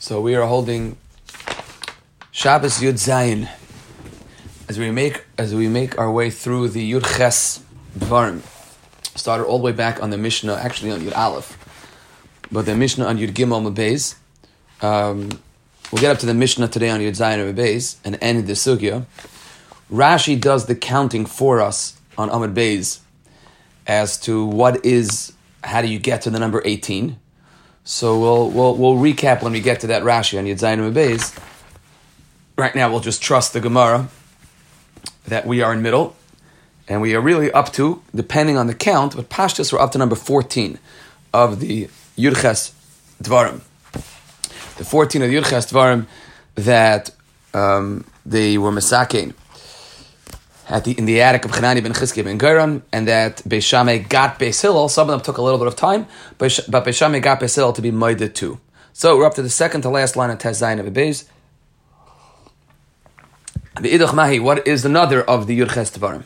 So we are holding Shabbos Yud Zayin as we make as we make our way through the Yud Ches Dvarim. Started all the way back on the Mishnah, actually on Yud Aleph, but the Mishnah on Yud Gimel Mabez. Um, we'll get up to the Mishnah today on Yud Zayin Mabez and end the sugya. Rashi does the counting for us on Amud Beis as to what is how do you get to the number eighteen. So we'll we'll we'll recap when we get to that Rashi on Yud Zayin Beis. Right now, we'll just trust the Gemara that we are in middle, and we are really up to, depending on the count, but Pashtus we're up to number fourteen of the Yudches Dvarim. The fourteen of the Yudches Dvarim that um, they were masakein at the, in the attic of Chanani ben Chizki ben Geran, and that Beishame got Beis Hillel. Some of them took a little bit of time, but, but Beishame got Beis Hillel to be Maida too. So we're up to the second to last line of Tez Zayin of Beis. The Idach Mahi, what is another of the Yudches Dvarim?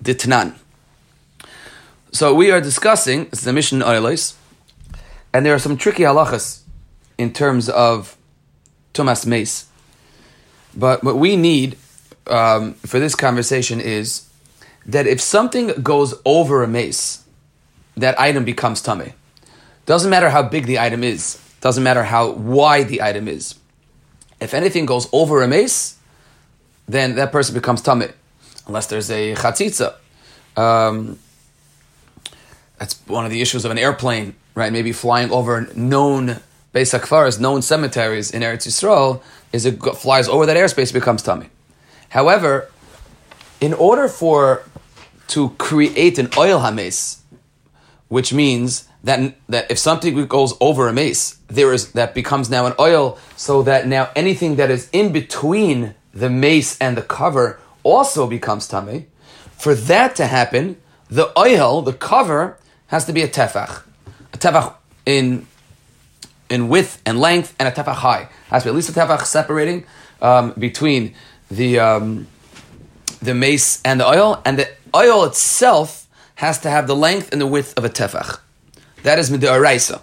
The Tanan. So we are discussing, it's the mission Oilos, and there are some tricky halachas in terms of Tumas Mace. But what we need um, for this conversation is that if something goes over a mace, that item becomes tummy. Doesn't matter how big the item is. Doesn't matter how wide the item is. If anything goes over a mace, then that person becomes tummy, unless there's a chatzitza. Um, that's one of the issues of an airplane, right? Maybe flying over known Beis Akfaras, known cemeteries in Eretz Yisrael, is it flies over that airspace, becomes tummy. However, in order for to create an oil hames, which means that that if something goes over a mace, there is that becomes now an oil, so that now anything that is in between the mace and the cover also becomes tame. For that to happen, the oil, the cover, has to be a tefach, a tefach in in width and length, and a tefach high. Has to be at least a tefach separating um, between the um, the mace and the oil, and the oil itself has to have the length and the width of a tefach. That is mid'oraisa.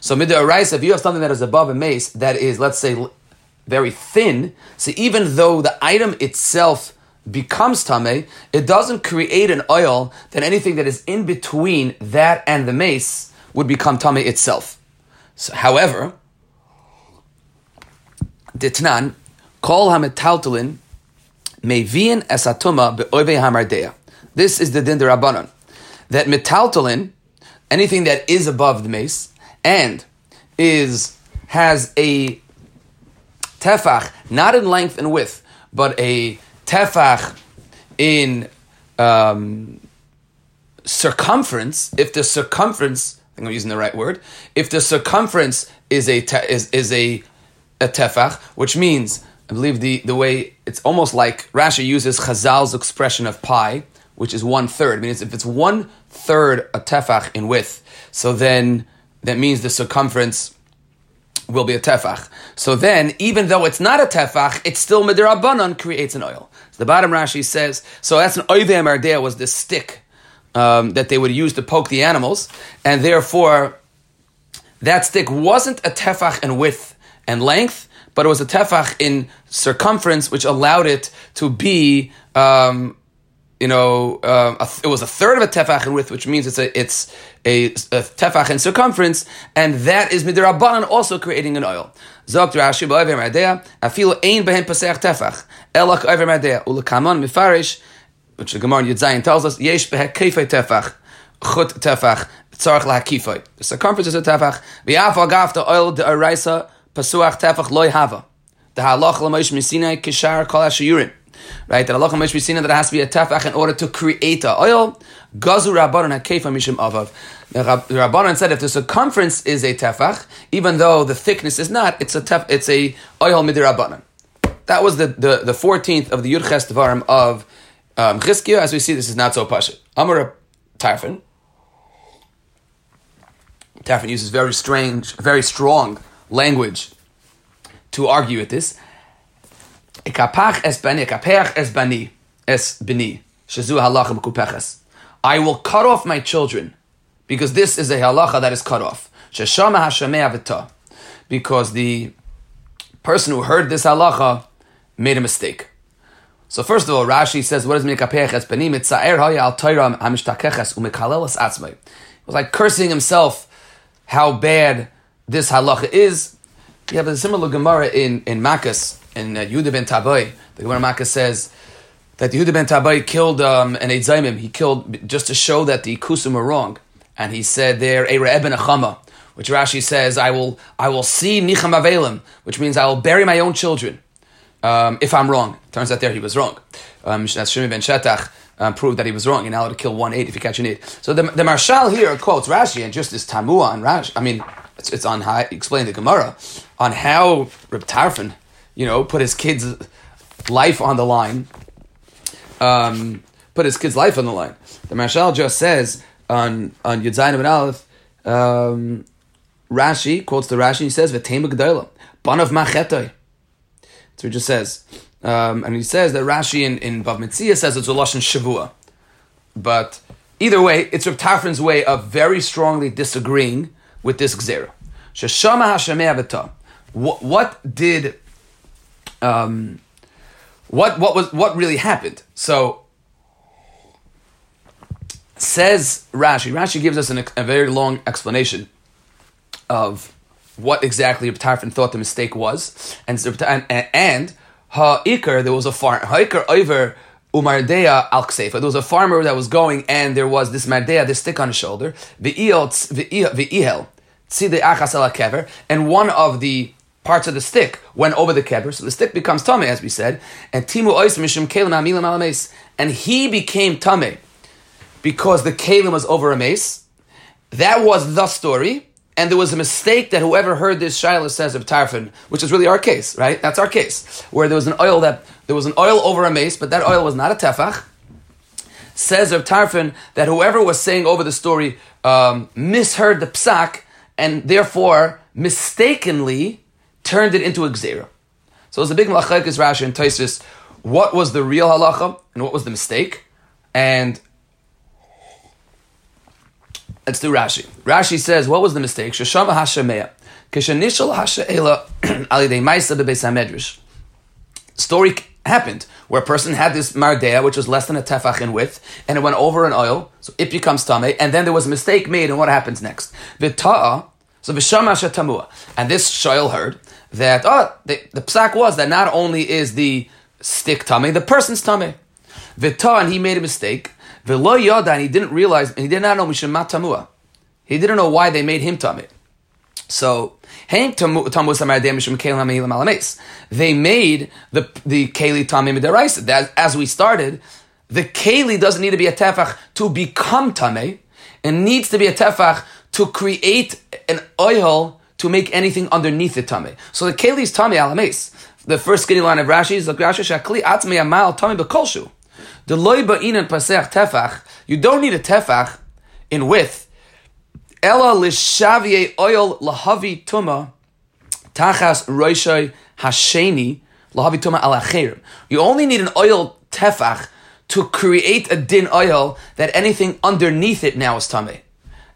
So mid'oraisa, if you have something that is above a mace that is, let's say, very thin, so even though the item itself becomes tame, it doesn't create an oil that anything that is in between that and the mace would become tame itself. So, however, ditnan kol hametaltalin mevian esatuma beoive hamardea. This is the din rabbanon that metaltalin, anything that is above the mace and is has a tefach, not in length and width, but a tefach in um, circumference. If the circumference, I think I'm using the right word. If the circumference is a te, is is a a tefach, which means I believe the the way it's almost like Rashi uses Chazal's expression of pi, which is one third. I mean, if it's one third a tefach in width, so then that means the circumference will be a tefach. So then, even though it's not a tefach, it's still midirabanan creates an oil. So the bottom Rashi says, so that's an oivem ardea was the stick um, that they would use to poke the animals, and therefore that stick wasn't a tefach in width and length, but it was a tefach in circumference, which allowed it to be. Um, you know, uh, a, it was a third of a tefach in width, which means it's a it's a, a tefach in circumference, and that is midrabanan also creating an oil. Zok Rashi ba'aver madea afil ein behen pasech tefach elak over madea ulakaman mifarish, which the Gemara Yudzayin tells us yesh behe kefei tefach chut tefach tzarich lahakifoi. The circumference is a tefach. V'yaf agaf the oil de araisa pasuach tefach loy hava. The halach l'moish misinai kishar kol ashiyurim right? That Allah Mesh seen that has to be a tefach in order to create a oil. Gazu Rabbanon hakefa mishim avav. The Rabbanon said if the circumference is a tefach, even though the thickness is not, it's a tef, it's a oil midirabbanon. That was the the the fourteenth of the Yudches Devarim of um. As we see, this is not so pashut. Amar Tarfon. Tarfon uses very strange, very strong language to argue with this. I will cut off my children, because this is a halacha that is cut off. Because the person who heard this halacha made a mistake. So first of all, Rashi says, "What is mikapeches benim etzaer haya al toiram hamishtakeches umikalelas atzmei." It was like cursing himself how bad this halacha is. You have a similar Gemara in in Makkos in uh, ben Tabai. The Gemara Makkos says that Yehuda ben Tabai killed um, an Eitzayimim. He killed just to show that the Kusim were wrong, and he said there a Eben Achama, which Rashi says, "I will I will see Nicham Avelim," which means I will bury my own children um, if I'm wrong. Turns out there he was wrong. Um, Shimi ben Shetach um, proved that he was wrong. You're allowed to kill one eight if you catch an eight. So the, the Maharsha here quotes Rashi and just this Tamua and Rashi. I mean, it's, it's on how explain the Gemara on how Reb Tarfon, you know, put his kid's life on the line. Um, put his kid's life on the line. The Maharsha just says on on Yudzayin and Aleph. Um, Rashi quotes the Rashi. He says, "V'tema gedola, ban of machetoi." So he just says, um, and he says that Rashi in, in Bava Metzia says it's a Lashon Shavua. But either way, it's Reb Tarfon's way of very strongly disagreeing with this Gzera. Sheshama Hashamei Avata. What did, um, what, what was, what really happened? So, says Rashi, Rashi gives us an, a very long explanation of what exactly Tarfon thought the mistake was, and and, and ha'ikar there was a farm ha'ikar over umardea al There was a farmer that was going, and there was this mardea, this stick on his shoulder, The the v'ihel tzide achas ala kever, and one of the parts of the stick went over the kever, so the stick becomes tame, as we said, and timu ois mishum kelim amilim alames, and he became tame because the kelim was over a mace. That was the story and there was a mistake that whoever heard this Shiloh says of Tarfon, which is really our case, right? That's our case, where there was an oil that there was an oil over a mace, but that oil was not a tefach. Says of Tarfon that whoever was saying over the story um, misheard the psak and therefore mistakenly turned it into a gzera. So it was a big malachaikas Rashi and Taisus. What was the real halacha and what was the mistake? And Let's do Rashi. Rashi says, what was the mistake? Shashama hashameya. Kishanishal hashaela alidei maisa. Story happened where a person had this mardea, which was less than a tefach in width, and it went over an oil, so it becomes tame, and then there was a mistake made, and what happens next? Vita'a, so v'shama tamua. And this shoyl heard that, oh, the, the psak was that not only is the stick tame, the person's tame. Vita, and he made a mistake. V'lo yada, and he didn't realize, and he did not know mishum tamua. He didn't know why they made him tamid. So, they made the the keli tamim deraisa. As we started, the keli doesn't need to be a tefach to become tameh, and needs to be a tefach to create an oil to make anything underneath the tameh. So the keli is tameh alames. The first skinny line of Rashi is the Rashi shakli atmei amal tameh bekolshu. The loiba inan pasech tefach. You don't need a tefach in width. Ella lishavie oil lahavi tuma tachas roishay hasheni lahavi tuma alachirim. You only need an oil tefach to create a din oil that anything underneath it now is tame,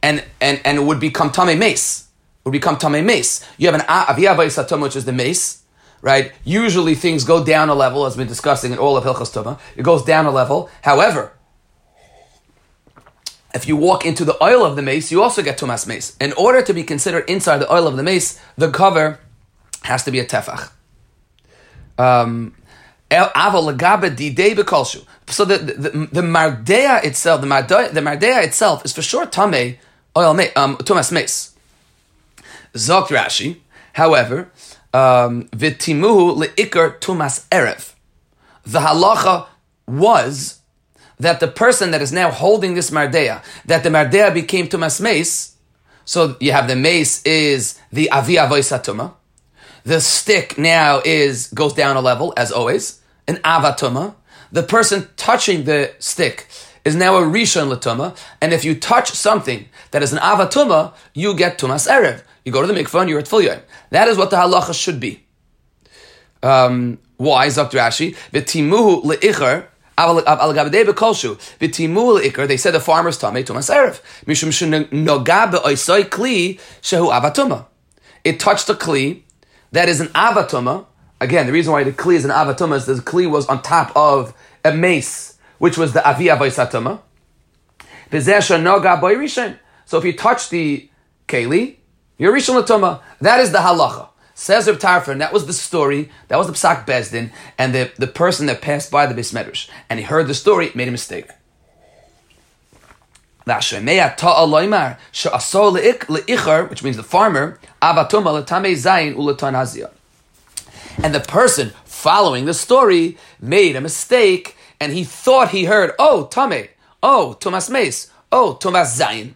and and and it would become tame mace. Would become tame mace. You have an aviyavay which is the mace right? Usually things go down a level, as we've been discussing in all of Hilchas Tuma. It goes down a level. However, if you walk into the oil of the mace, you also get tumas mace. In order to be considered inside the oil of the mace, the cover has to be a tefach. Um, so the the, the mardea itself, the mardea, the mardea itself is for sure tame oil um, tumas mace. Zokt Rashi, however, um, v'timuhu leikar tumas erev. The halacha was that the person that is now holding this mardea, that the mardea became tumas mace. So you have the mace is the avi avoisatuma. The stick now is goes down a level as always, an avatuma. The person touching the stick is now a rishon latuma, and if you touch something that is an avatuma, you get tumas erev. You go to the mikvah and you're at full That is what the halacha should be. Um, why? Rashi, v'timuhu le'icher, they said the farmer's tummy to maserev. Mishum kli shehu avatuma. It touched a kli that is an avatuma. Again, the reason why the kli is an avatuma is the kli was on top of a mace, which was the avi avaisatuma. So if you touch the keli, you're rishon latuma. That is the halacha. Says Reb Tarfon, that was the story, that was the psak bezdin, and the, the person that passed by the bismedrish, and he heard the story, made a mistake. Which means the farmer, and the person following the story made a mistake, and he thought he heard, oh, tame, oh, Tumas Mace, oh, Tumas Zayin.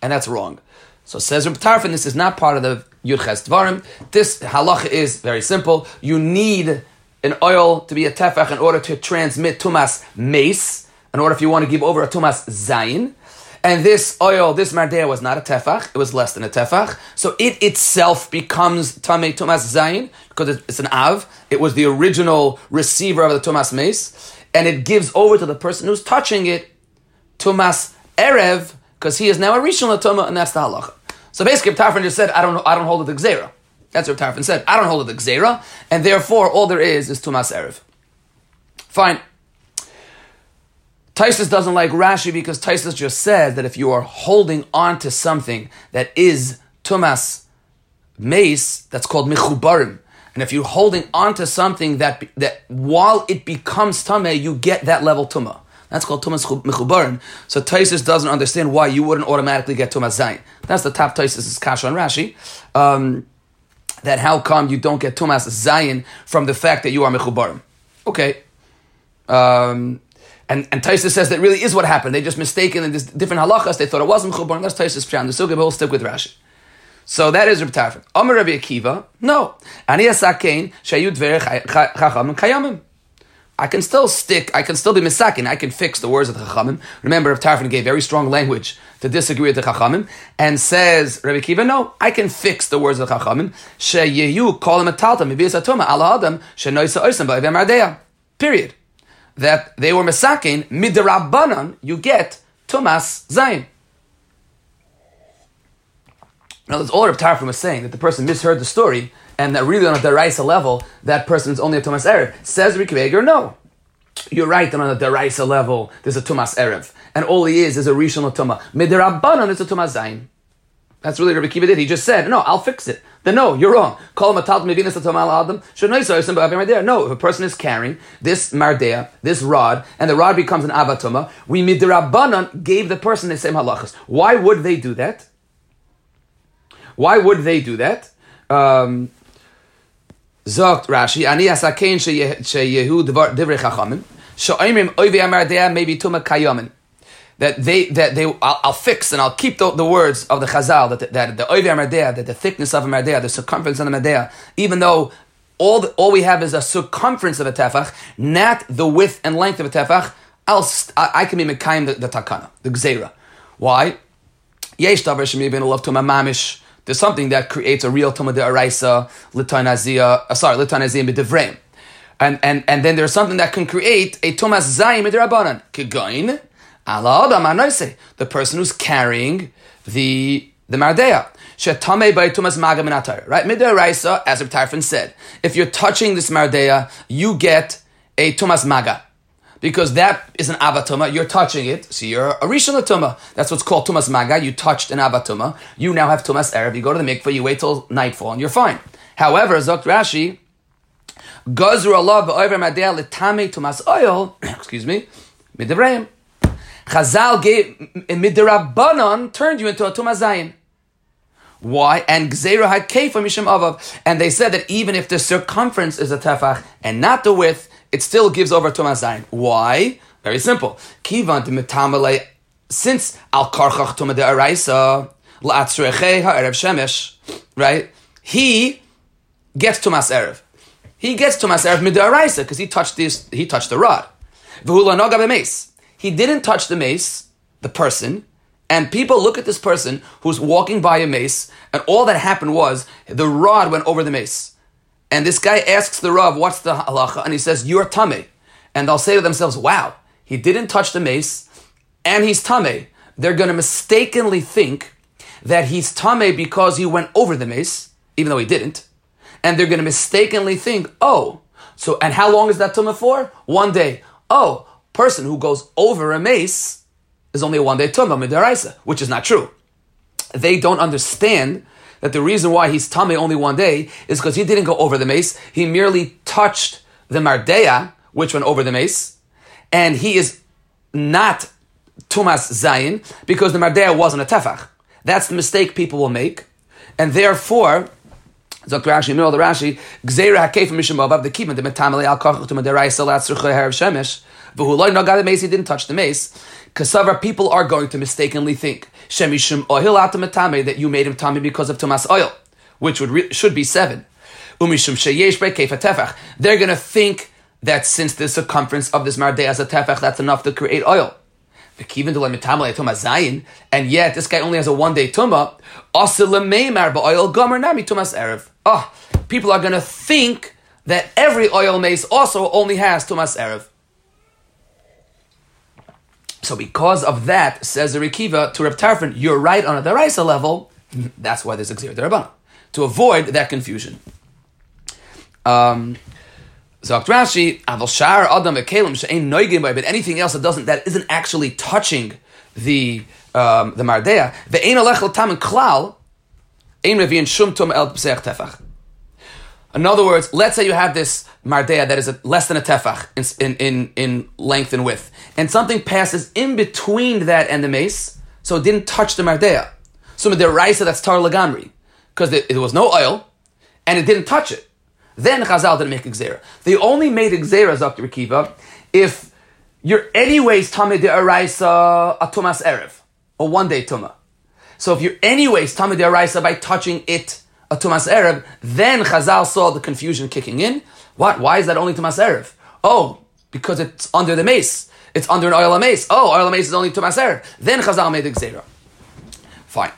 And that's wrong. So says Reb Tarfon, this is not part of the Yudches Dvarim. This halacha is very simple. You need an oil to be a tefach in order to transmit tumas mace, in order if you want to give over a tumas zayin. And this oil, this mardea was not a tefach, it was less than a tefach. So it itself becomes tamei tumas zayin, because it's an av. It was the original receiver of the tumas mace. And it gives over to the person who's touching it tumas erev, because he is now a rishon latoma, and that's the halacha. So basically, Tarfon just said, I don't, I don't hold it the Gzera. That's what Tarfon said. I don't hold it the Gzera, and therefore all there is is Tumas Erev. Fine. Taisus doesn't like Rashi because Taisus just says that if you are holding on to something that is Tumas Mace, that's called Michubarim. And if you're holding on to something that, that while it becomes Tameh, you get that level Tumah. That's called Tumas Mechubarim. So Taisus doesn't understand why you wouldn't automatically get Tumas Zayin. That's the top Taisus' Kasha on Rashi. Um, that how come you don't get Tumas Zayin from the fact that you are Mechubarim? Okay. Um, and, and Taisus says that really is what happened. They just mistaken in this different halachas. They thought it wasn't Mechubarim. That's Taisus Pshan. The Sukkah will stick with Rashi. So that is Reb Tarfon. Amar Rabbi Akiva, no. Ani asakein shayud chacham kayamim. I can still stick, I can still be misakin, I can fix the words of the Chachamim. Remember, if Tarfon gave very strong language to disagree with the Chachamim, and says, Rabbi Kiva, no, I can fix the words of the Chachamim. Sheyehu kol metalta mibiyas atoma ala adam shenoisa oisam ba'ivem ardeya. Period. That they were misakin, midrabanan, you get Tumas Zayin. Now, that's all Rav Tarfon was saying, that the person misheard the story, and that really on a deraisa level, that person is only a Tumas Erev. Says Weger, no. You're right that on a deraisa level, there's a Tumas Erev. And all he is is a Rishon Tuma. Midirabbanan is a Tumas Zayin. That's really Rabbi Kiva did. He just said, no, I'll fix it. Then no, you're wrong. Call him a tal right no, if a person is carrying this mardea, this rod, and the rod becomes an avatuma, we midirabbanan gave the person the same halachas. Why would they do that? Why would they do that? Um, Zogt Rashi, Ani asakein sheyehu divrei chachamim, she'oimrim oivi amardea maybe tuma kayomin. That they, that they, I'll, I'll, fix and I'll keep the, the words of the Chazal, that, that the oivi amardea, that the thickness of a the circumference of the mardea, even though all, the, all we have is a circumference of a tefach, not the width and length of a tefach, I'll, I, I can be mekayim the, the takana, the gzeira. Why? Yesh davar shemi ben love to mamish there's something that creates a real Tumah Araisa, Litanazia, uh, sorry, Litanazia B'Divrei. And, and, and then there's something that can create a Tumas Zayim Midrabanan. Kegoin, ala adam the person who's carrying the, the Mardea. Shetame by Tumas Maga Minatar. Right? Midaraisa, as Reb Tarfon said, if you're touching this Mardea, you get a Tumas Maga because that is an avatuma. You're touching it, so you're a rishon. That's what's called tumas maga. You touched an avatuma. You now have tumas erev. You go to the mikveh. You wait till nightfall, and you're fine. However, Zokt Rashi, gazur Allah ba'over madel litame tumas oil. Excuse me, midivrayim. Chazal gave midrabanan turned you into a tumas zayin. Why? And gzeira had kefa mishim avav. And they said that even if the circumference is a tefach and not the width, it still gives over to Mazayin. Why? Very simple. Kivan to since al karchach tuma de araisa la'atzreche ha'erev shemesh, right? He gets to erev. He gets to erev midaraisa because he touched this. He touched the rod. He didn't touch the mace, the person, and people look at this person who's walking by a mace, and all that happened was the rod went over the mace. And this guy asks the Rav, what's the halacha? And he says, you're tame. And they'll say to themselves, wow, he didn't touch the mace and he's tame. They're going to mistakenly think that he's tame because he went over the mace, even though he didn't. and they're going to mistakenly think, oh, so, and how long is that tumah for? One day. Oh, person who goes over a mace is only a one day midaraisa, which is not true. They don't understand that the reason why he's tummy only one day is because he didn't go over the mace. He merely touched the mardea, which went over the mace, and he is not tumas zayin because the mardea wasn't a tefach. That's the mistake people will make, and therefore. Dr. Rashi, of the Rashi, Gzeira hakef the kivin the metamale al kochach to maderaisa latzrucha herav shemesh v'huloi no the mace he didn't touch the mace. Kasavar people are going to mistakenly think shemishim ohil atamatame that you made him tummy because of tumas oil, which would re- should be seven. Umishum sheyesh tefach. They're to think that since the circumference of this mardeh as a tefach, that's enough to create oil. And yet, this guy only has a one day tumah. oil. Oh, ah, people are going to think that every oil mace also only has tumas erev. So because of that, says the Rikiva to Reb Tarfon, you're right on a deraisa level. That's why there's a Xer Derabana. To avoid that confusion. Um, Zakt Rashi, Aval Shar Adam Kelim She'ain Noigim but anything else that doesn't that isn't actually touching the um, the Mardea, the Ein Alechel Tam Klal, Ein Revian Shum Tum El Pseach Tefach. In other words, let's say you have this Mardea that is a, less than a Tefach in, in, in length and width, and something passes in between that and the mace, so it didn't touch the Mardea. So the Raisa that's Tar Lagamri, because there was no oil, and it didn't touch it. Then Chazal didn't make Xera. They only made Xeras up to Rikiva if you're anyways Tamid de Araisa a Tumas Erev, a one day Tuma. So if you're anyways Tamid de Araisa by touching it a Tumas Erev, then Chazal saw the confusion kicking in. What? Why is that only Tumas Erev? Oh, because it's under the mace. It's under an oil mace. Oh, oil mace is only Tumas Erev. Then Chazal made the Xera. Fine.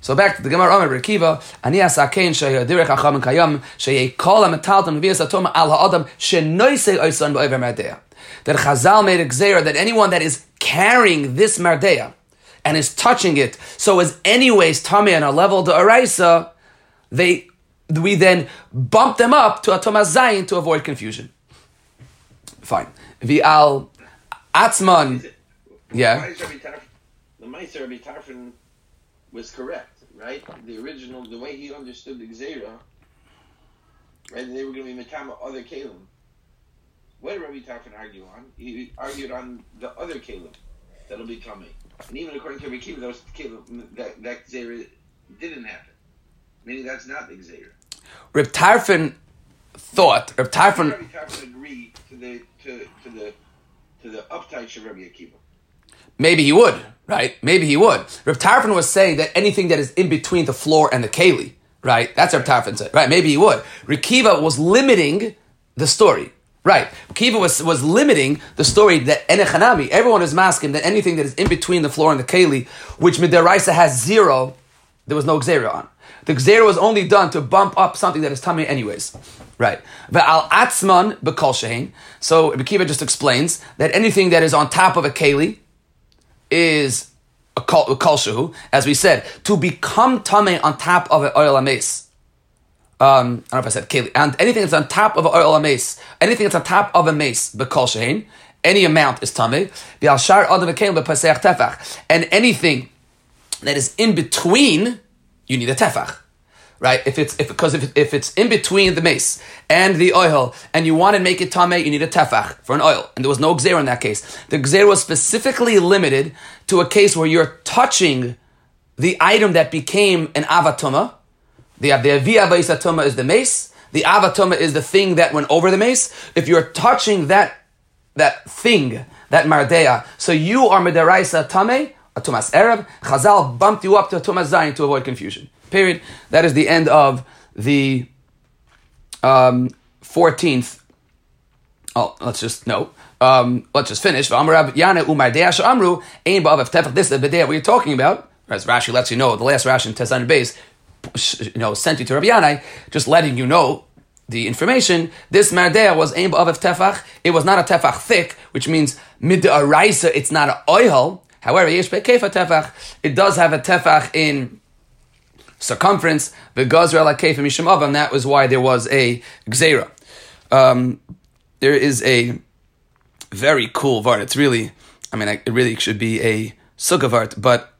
So back to the Gemara Omer Rekiva, Ani asakein sheyadirech acham kayam sheyekol ametaltam v'yas atoma al ha'adam shenoisei oisan ba'over mardea. That Chazal made a gzera that anyone that is carrying this mardea and is touching it, so is anyways tummy on a level to araisa, they we then bump them up to atomas zayin to avoid confusion. Fine. V'al atzman. Yeah. The Meiser Rabbi Tarfon was correct right? The original, the way he understood the Xera, right? They were going to be Matama other Kalim. What did Rabbi Tarfon argue on? He argued on the other Kalim that'll be coming. And even according to Rabbi Kiva, those Kalim, that, that Xera didn't happen. Meaning that's not the Xera. Reb Tarfon thought, Reb Tarfon... Rabbi Tarfon agreed to the, to, to the, to the uptight of Rabbi Akiva. Maybe he would right? Maybe he would. Reb Tarfon was saying that anything that is in between the floor and the keli, right? That's what Reb Tarfon said, right? Maybe he would. Rikiva was limiting the story. Right. Kiva was, was limiting the story that Enechanami, everyone is masking that anything that is in between the floor and the keli, which Midaraisa has zero, there was no Xera on. The Xera was only done to bump up something that is tummy anyways. Right. Al Atzman Bekol Shein. So Kiva just explains that anything that is on top of a keli, is a kol, shahu, as we said, to become tame on top of an oil mace. Um, I don't know if I said keli, and anything that's on top of an oil mace, anything that's on top of a mace, bekol shehin, any amount is tame. The al-shar other kale by Paseah Tefach. And anything that is in between, you need a tefach right? If it's if because if, if it's in between the mace and the oil, and you want to make it tame, you need a tefach for an oil, and there was no gzer in that case. The gzer was specifically limited to a case where you're touching the item that became an avatoma. The the avia is the mace. The avatoma is the thing that went over the mace. If you're touching that that thing, that mardea, so you are mederaisa tameh, a tumas Arab. Chazal bumped you up to a tumas zayin to avoid confusion. Period. That is the end of the um, 14th. Oh, let's just no. Um, let's just finish. This is the day we're talking about. As Rashi lets you know, the last Rashi in Tesan base, you know, sent you to Rabbi Yanai, just letting you know the information. This mardea was aim of tefach. It was not a tefach thick, which means mid it's not an oil. However, kefa tefach, it does have a tefach in circumference. The gazra la kefa mishum av, and that was why there was a gzera. Um, there is a very cool vart. It's really, I mean, it really should be a sukkah vart, but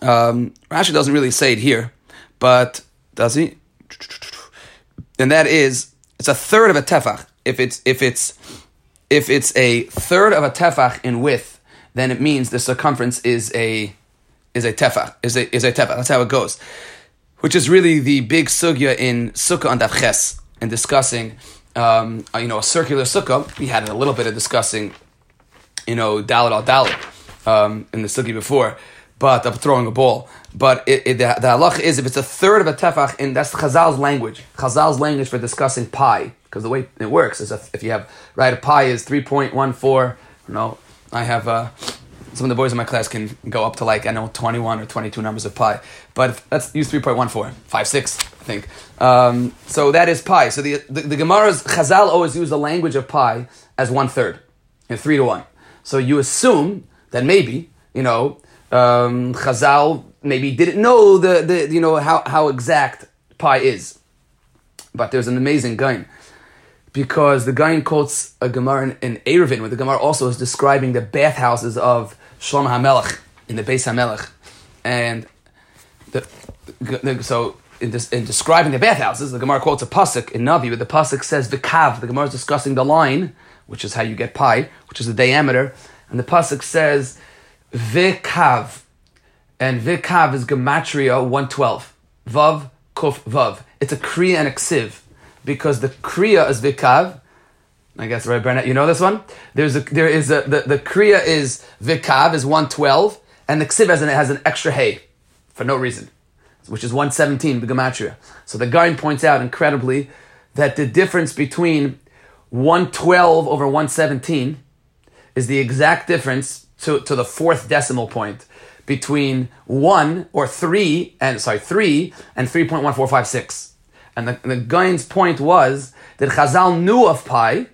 um, Rashi doesn't really say it here, but does he? And that is, it's a third of a tefach. If it's if it's if it's a third of a tefach in width, then it means the circumference is a is a tefach is a is a tefach. That's how it goes, which is really the big sugya in sukkah and davches and discussing. Um, you know, a circular sukkah. We had a little bit of discussing, you know, dalit al dalit um, in the sukkah before but throwing a ball. But it, it, the, the halach is if it's a third of a tefach, and that's Chazal's language. Chazal's language for discussing pi, because the way it works is if, if you have right, a pi is three point one four. Know, I have uh, some of the boys in my class can go up to like I know twenty one or twenty two numbers of pi, but let's use 3.14, 5, 6, I think. Um, so that is pi. So the, the, the Gemara's Chazal always use the language of pi as one third, and three to one. So you assume that maybe you know um, Chazal maybe didn't know the, the you know how, how exact pi is. But there's an amazing Gaon because the guy quotes a Gemara in, in Eruvin, where the Gemara also is describing the bathhouses of Shlomo HaMelech in the Beis HaMelech, and the, the, so in, in, describing the bathhouses, the Gemara quotes a pasuk in Navi, where the pasuk says the kav. The Gemara is discussing the line, which is how you get pi, which is the diameter, and the pasuk says Vikav. And Vikav is Gematria 112. Vav, Kuf, Vav. It's a Kriya and a Ksiv. Because the Kriya is Vikav. I guess, right, Bernard? You know this one? There's a, there is a, the, the Kriya is Vikav, is 112. And the Ksiv has an, has an extra Hay. For no reason. Which is 117, the Gematria. So the Gaon points out incredibly that the difference between 112 over 117 is the exact difference to, to the fourth decimal point between one or three and sorry three and three point one four five six. And the, the point was that Chazal knew of pi,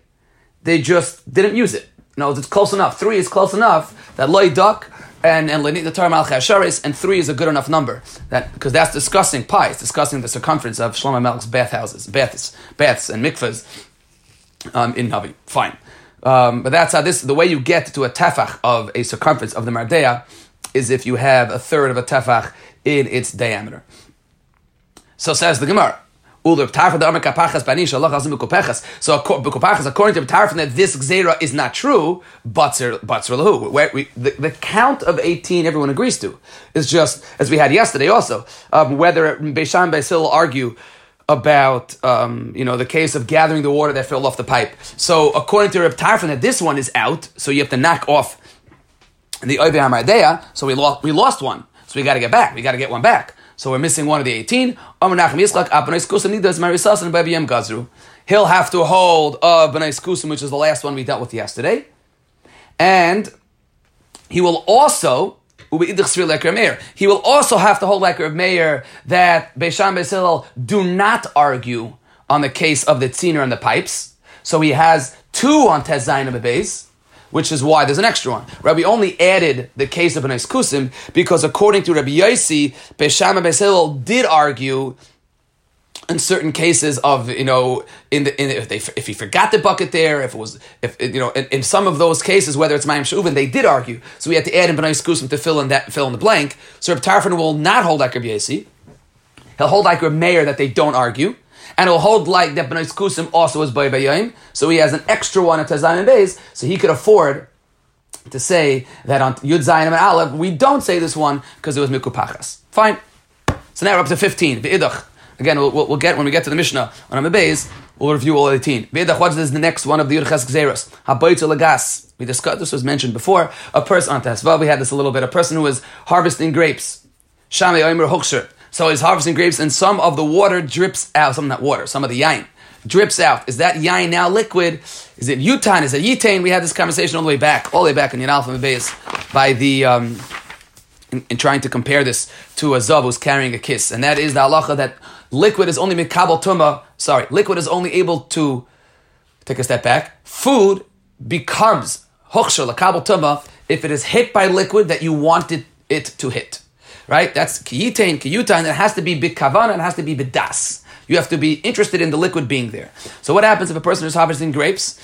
they just didn't use it. No, it's close enough. Three is close enough that loy duck and and the term al and three is a good enough number that because that's discussing pi. It's discussing the circumference of Shlomo Melech's bathhouses, baths, baths and mikvahs um, in Navi. Fine. Um, but that's how this, the way you get to a tefach of a circumference of the Mardea is if you have a third of a tefach in its diameter. So says the Gemara. So according to Tarfon that this gzera is not true, batzer lahu. The, the count of 18 everyone agrees to is just, as we had yesterday also, um, whether Beishan Beisil argue about um, you know the case of gathering the water that fell off the pipe. So according to Reb Tarfon, that this one is out, so you have to knock off the Oive Hamadea. So we lost we lost one, so we got to get back. We got to get one back. So we're missing one of the eighteen. Ah, He'll have to hold of B'nai Kusim, which is the last one we dealt with yesterday, and he will also he will also have to hold like Rav Meir that Beishan Beisilal do not argue on the case of the tziner and the pipes. So he has two on Tezayin of base, which is why there's an extra one. Rabbi only added the case of Benes Kusim because according to Rabbi Yossi, Beishan Beisilal did argue in certain cases of you know in the in, if they if he forgot the bucket there if it was if you know in, in some of those cases whether it's Mayim Shuvin they did argue. So we had to add in Bnei Skusim to fill in that fill in the blank. So Reb Tarfon will not hold like Reb Yossi he'll hold Reb Meir that they don't argue and he'll hold like that Bnei Skusim also is Bay Bayayim so he has an extra one at Tazayin Bays so he could afford to say that on Yud Zayin and Aleph we don't say this one because it was Mikupachas fine so now we're up to 15 the Again, we'll, we'll, get when we get to the Mishnah on Amabeis, we'll review all 18. What is this? the next one of the Yudches Gzeros? Habaytu Lagas. We discussed this was mentioned before. A person on Tesva, we had this a little bit. A person who was harvesting grapes. Shame Oimer Hoksher. So he's harvesting grapes, and some of the water drips out. Some of that water, some of the yain drips out. Is that yain now liquid? Is it yutan? Is it yitain? We had this conversation all the way back, all the way back in Yanalfa Mabeis by the. Um, in, in, trying to compare this to a zav who's carrying a kiss, and that is the halacha that liquid is only mikabel tuma. Sorry, liquid is only able to take a step back. Food becomes hoksha lakabel tuma if it is hit by liquid that you wanted it to hit. Right? That's kiyitain, kiyutain. It has to be bikavana. It has to be bidas. You have to be interested in the liquid being there. So what happens if a person is harvesting grapes?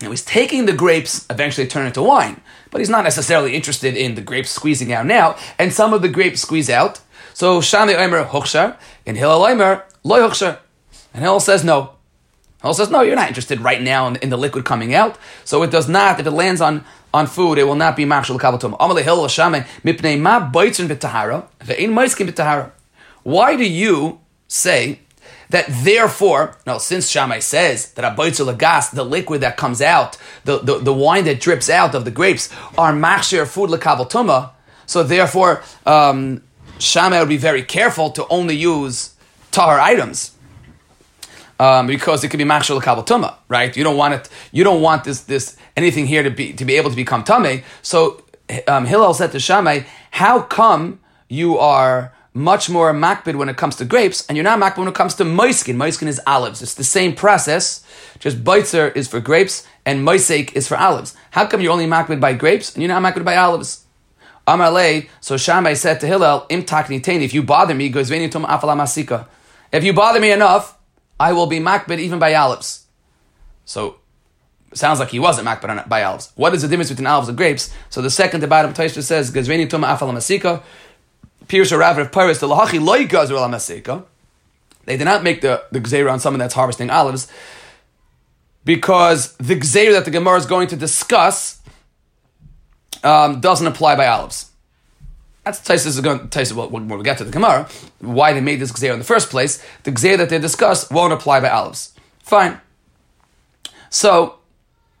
And he's taking the grapes, eventually turn into wine, but he's not necessarily interested in the grapes squeezing out now. And some of the grapes squeeze out. So Shami Omer Hukshar, and Hillel Omer Loy Hukshar. And Hillel says no. Hillel says no, you're not interested right now in, in, the liquid coming out. So it does not, if it lands on, on food, it will not be machshel kabatum. Amalei Hillel Shami Mipnei Ma Beitzin B'Tahara, Ve'in Maiskin B'Tahara. Why do you say that therefore, no, since Shammai says that a gas, the liquid that comes out, the, the, the wine that drips out of the grapes, are machshir food lekabel so therefore um, Shammai would be very careful to only use tahar items. Um, because it could be machshir lekabel tuma, right? You don't want it. You don't want this this anything here to be to be able to become tame. So um, Hillel said to Shammai, "How come you are much more makbid when it comes to grapes, and you're not makbid when it comes to moiskin. Moiskin is olives. It's the same process, just beitzer is for grapes, and moisek is for olives. How come you're only makbid by grapes, and you're not makbid by olives? Amalei, so Shammai said to Hillel, im takni if you bother me, goes tum masika. If you bother me enough, I will be makbid even by olives. So, sounds like he wasn't makbid by olives. What is the difference between olives and grapes? So the second about him, Taisha says, Gazveni tum afala masika. Pirush Rav of Paris, the Lahachi Loi Gazur Maseka. They did not make the, the Gzeira on someone that's harvesting olives because the Gzeira that the Gemara is going to discuss um, doesn't apply by olives. That's Taisus is going to well, when we get to the Gemara, why they made this Gzeira in the first place. The Gzeira that they discuss won't apply by olives. Fine. So,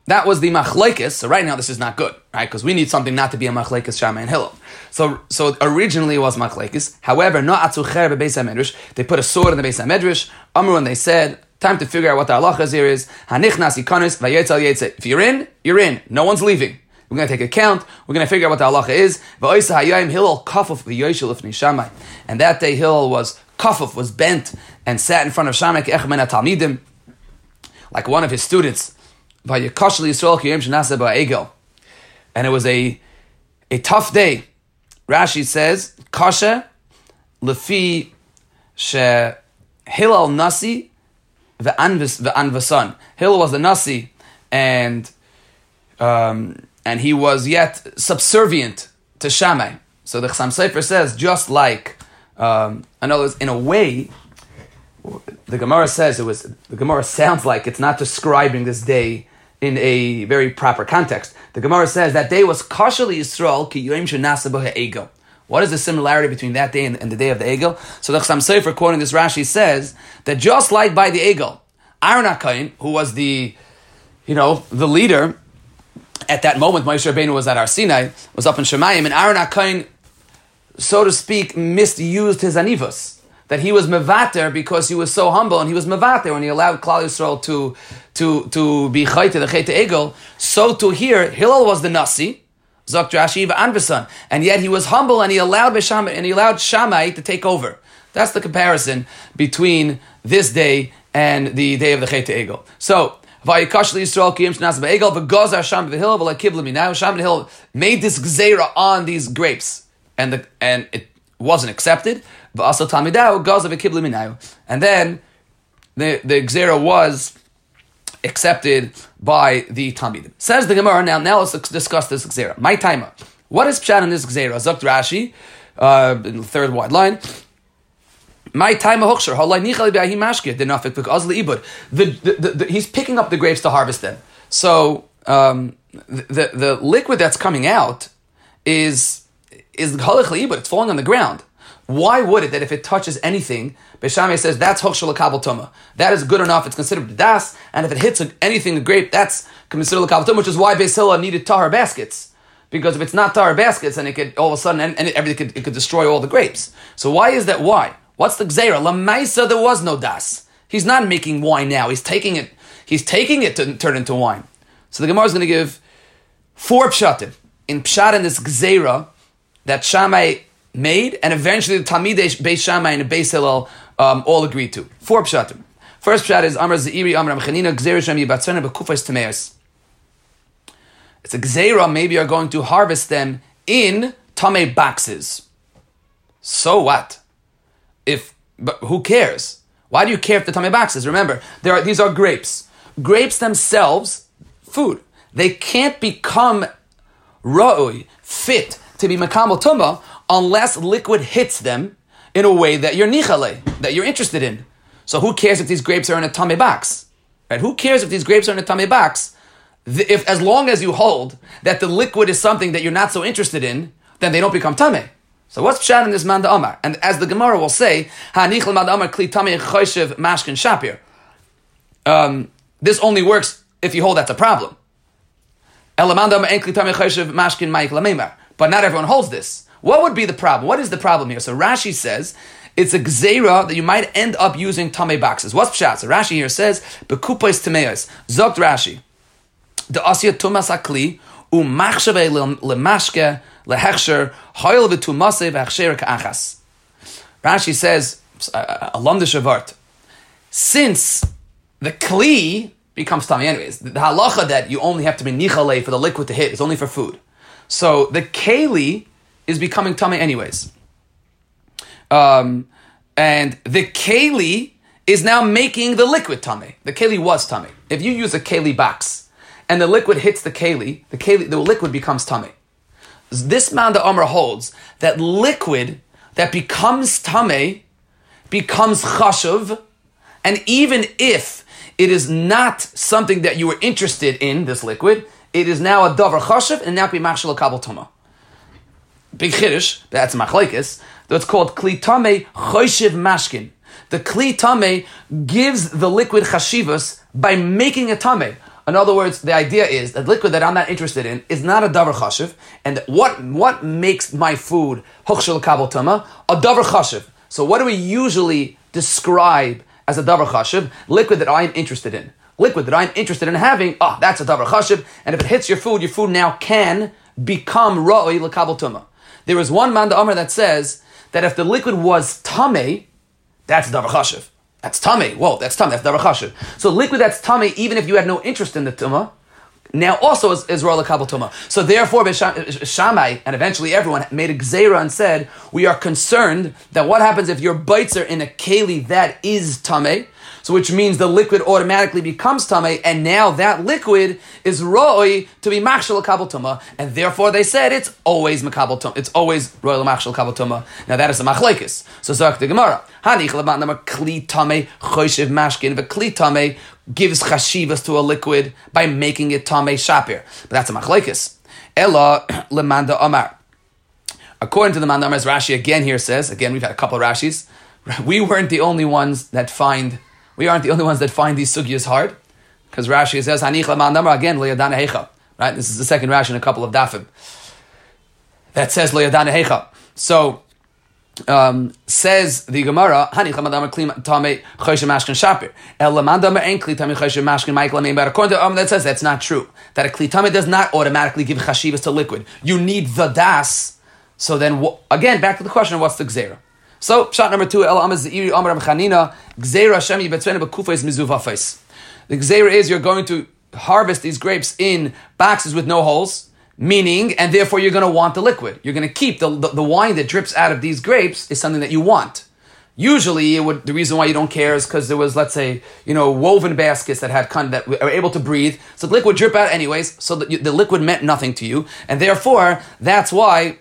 that was the machlekes. So right now this is not good, right? Because we need something not to be a machlekes Shammai and Hillel. So so originally it was machlekes. However, no atzucher bebeis medrash. They put a sword in the beis medrash. Amru and they said, time to figure out what the halacha here is. Hanichnas ikanis vayetzel yetze. If you're in, you're in. No one's leaving. We're going to take a count. We're going to figure out what the halacha is. And that day Hillel was kafuf was bent and sat in front of Shammai talmidim, like one of his students. And it was a, a tough day. Rashi says, Kasha lefi she Hillel Nasi ve'anvasan. Hillel was the Nasi, and um, and he was yet subservient to Shammai. So the Chassam Sofer says, just like, um, in other words, in a way, the Gemara says it was. The Gemara sounds like it's not describing this day in a very proper context. The Gemara says that day was Kashali Yisrael ki Yom Egel. What is the similarity between that day and, the day of the Egel? So the Chassam Sofer, quoting this Rashi, says that just like by the Egel, Aaron HaKain, who was the, you know, the leader at that moment, Moshe Rabbeinu was at Har Sinai, was up in Shemayim, and Aaron HaKain, so to speak, misused his anivus. that he was mevater because he was so humble and he was mevater when he allowed Klal Yisrael to to to be chayte the chayte egel. So to here, Hillel was the nasi, Zok Rashiva Anvesan, and yet he was humble and he allowed Besham, and he allowed Shammai to take over. That's the comparison between this day and the day of the chayte egel. So. Vayikash Yisrael kiyim shnas be'egel v'gozar sham v'hil v'lakib Now Sham v'hil made this gzeira on these grapes, and the and it wasn't accepted. And then the, the Xera was accepted by the Talmidim. Says the Gemara, now, now let's discuss this Xera. My timer. What is Pshat in this Xera? Zakt Rashi, uh, in the third wide line. My time of hochsher halai nichal b'ahi mashke denafik because ibud. The he's picking up the grapes to harvest them. So um, the the liquid that's coming out is is halach but It's falling on the ground. Why would it that if it touches anything, Beishamay says that's hokshel kabel tuma. That is good enough. It's considered das, and if it hits anything, a grape, that's considered kabel tuma, which is why Beis needed tahar baskets. Because if it's not tahar baskets, then it could all of a sudden and, and everything could, it could destroy all the grapes. So why is that? Why? What's the gzeira? Lamaisa there was no das. He's not making wine now. He's taking it. He's taking it to turn into wine. So the Gemara is going to give four pshatim in pshat in this gzeira that Shammai made, and eventually the Talmidei Beis Shammai and Beis Hillel um, all agreed to. Four pshatim. First pshat is Amr Zeiri Amr Amchanina Gzeir Shem Yibatzana Bekufas Tameas. It's a gzeira. Maybe you're going to harvest them in tame boxes. So what? If but who cares? Why do you care if the tame boxes? Remember, there are these are grapes. Grapes themselves, food. They can't become ra'ui, fit to be makam tuma unless liquid hits them in a way that you're nichale, that you're interested in. So who cares if these grapes are in a tummy box? Right? Who cares if these grapes are in a tummy box? if as long as you hold that the liquid is something that you're not so interested in, then they don't become tame. So what's pshat in this manda Omar? And as the Gemara will say, ha'nichel manda amar kli tame choshev mashkin shapir. Um, this only works if you hold that's a problem. But not everyone holds this. What would be the problem? What is the problem here? So Rashi says it's a gzeira that you might end up using tame boxes. What's pshat? So Rashi here says bekupais tameos. Zokt Rashi the asya tumas akli umachshave lemashke lehechsher hoil v'tumase v'achsher ka'achas. Rashi says, alum the shavart, since the kli becomes tummy anyways, the halacha that you only have to be nichale for the liquid to hit is only for food. So the keli is becoming tummy anyways. Um, and the keli is now making the liquid tummy. The keli was tummy. If you use a keli box, and the liquid hits the keli, the keli, the liquid becomes tummy. This Manda Omer holds that liquid that becomes tummy becomes chashuv, and even if it is not something that you were interested in, this liquid, it is now a davar chashuv and now be machshel kabel tuma. Big chiddush, that's machlekes. That's called klitame choshev mashkin. The klitame gives the liquid chashivas by making a tame. In other words, the idea is that liquid that I'm not interested in is not a davar chashiv, and what what makes my food huchshel kabel tama a davar chashiv. So what do we usually describe as a davar chashiv? Liquid that I'm interested in, liquid that I'm interested in having. Ah, oh, that's a davar chashiv, and if it hits your food, your food now can become ra'oi lekabel tuma. There is one man the Amr that says that if the liquid was tame, that's davar chashiv. That's tummy. Whoa, that's tummy. That's davar So liquid that's tummy, even if you had no interest in the tumah, now also is, is royal kabel tuma. So therefore, Shammai and eventually everyone made a gzeira and said, we are concerned that what happens if your bites are in a keli that is tame, so which means the liquid automatically becomes tame, and now that liquid is roi to be machshel kabel tuma, and therefore they said it's always makabel tuma. It's always royal machshel kabel tuma. Now that is a machlekes. So zok the Gemara, hanich lebat nama kli tame choshev mashkin v'kli tame gives chashivas to a liquid by making it tame shapir. But that's a machlekes. Ella lemanda amar. According to the Mandamar, as Rashi again here says, again we've had a couple of Rashis, we weren't the only ones that find we aren't the only ones that find these sugyas hard, because Rashi says Hanich Lamandamar again Le'adana Hecha. Right, this is the second Rashi in a couple of dafim that says Le'adana Hecha. So um, says the Gemara, Hani Chamadamar Kli Tame Choshe Mashkin Shapir. El Lamandamar and Kli Tame Choshe Mashkin Michael Amin. But according to that says that's not true. That a Kli Tame does not automatically give chashivas to liquid. You need the das. So then, again, back to the question: What's the gzera? So, shot number two, El Amaz Iri Amar Chanina, Gzeira Hashem Yibetzvena Bekufais Mizuvafais. The Gzeira is you're going to harvest these grapes in boxes with no holes, meaning, and therefore you're going to want the liquid. You're going to keep the, the, the wine that drips out of these grapes is something that you want. Usually, would, the reason why you don't care is because there was, let's say, you know, woven baskets that had kind that were able to breathe. So the liquid drip out anyways. So the, the liquid meant nothing to you, and therefore that's why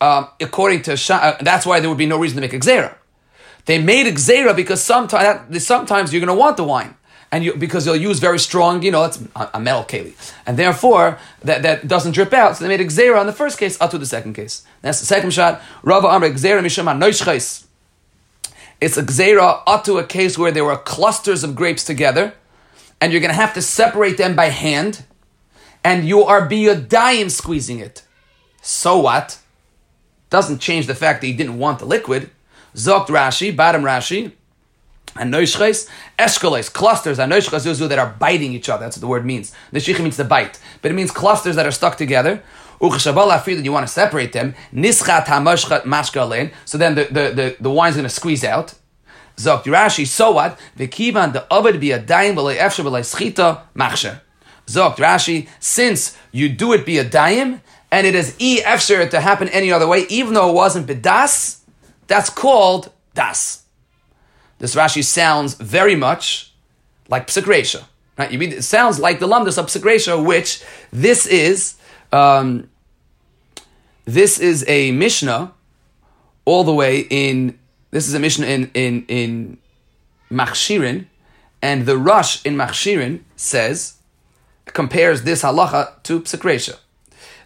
um, according to uh, that's why there would be no reason to make a gzera. They made a gzera because sometimes sometimes you're going to want the wine. And you, because they'll use very strong, you know, it's a, metal keli, and therefore that, that doesn't drip out. So they made a gzera on the first case, up to the second case. That's the second shot. Rava Amr gzera mishama noischais. It's a up to a case where there were clusters of grapes together, and you're going to have to separate them by hand, and you are be a biyodayim squeezing it. So what? Doesn't change the fact that he didn't want the liquid. Zokt Rashi, bottom Rashi, and noishches, eshkoles, clusters, and noishches that are biting each other. That's what the word means. The means to bite, but it means clusters that are stuck together. Uchashabal that you want to separate them. Nischat mashkalen. So then the, the, the, the wine's going to squeeze out. Zokt Rashi, so what? V'kivan the obed be a daim b'lei efshe b'lei schita machsher. Zokt Rashi, since you do it be a daim, and it is e efsher to happen any other way, even though it wasn't bedas, that's called das. This Rashi sounds very much like psikresha. Right? You mean, it sounds like the lamdas of psikresha, which this is um, this is a mishnah all the way in. This is a mishnah in in in Machshirin, and the Rosh in Machshirin says compares this halacha to psikresha.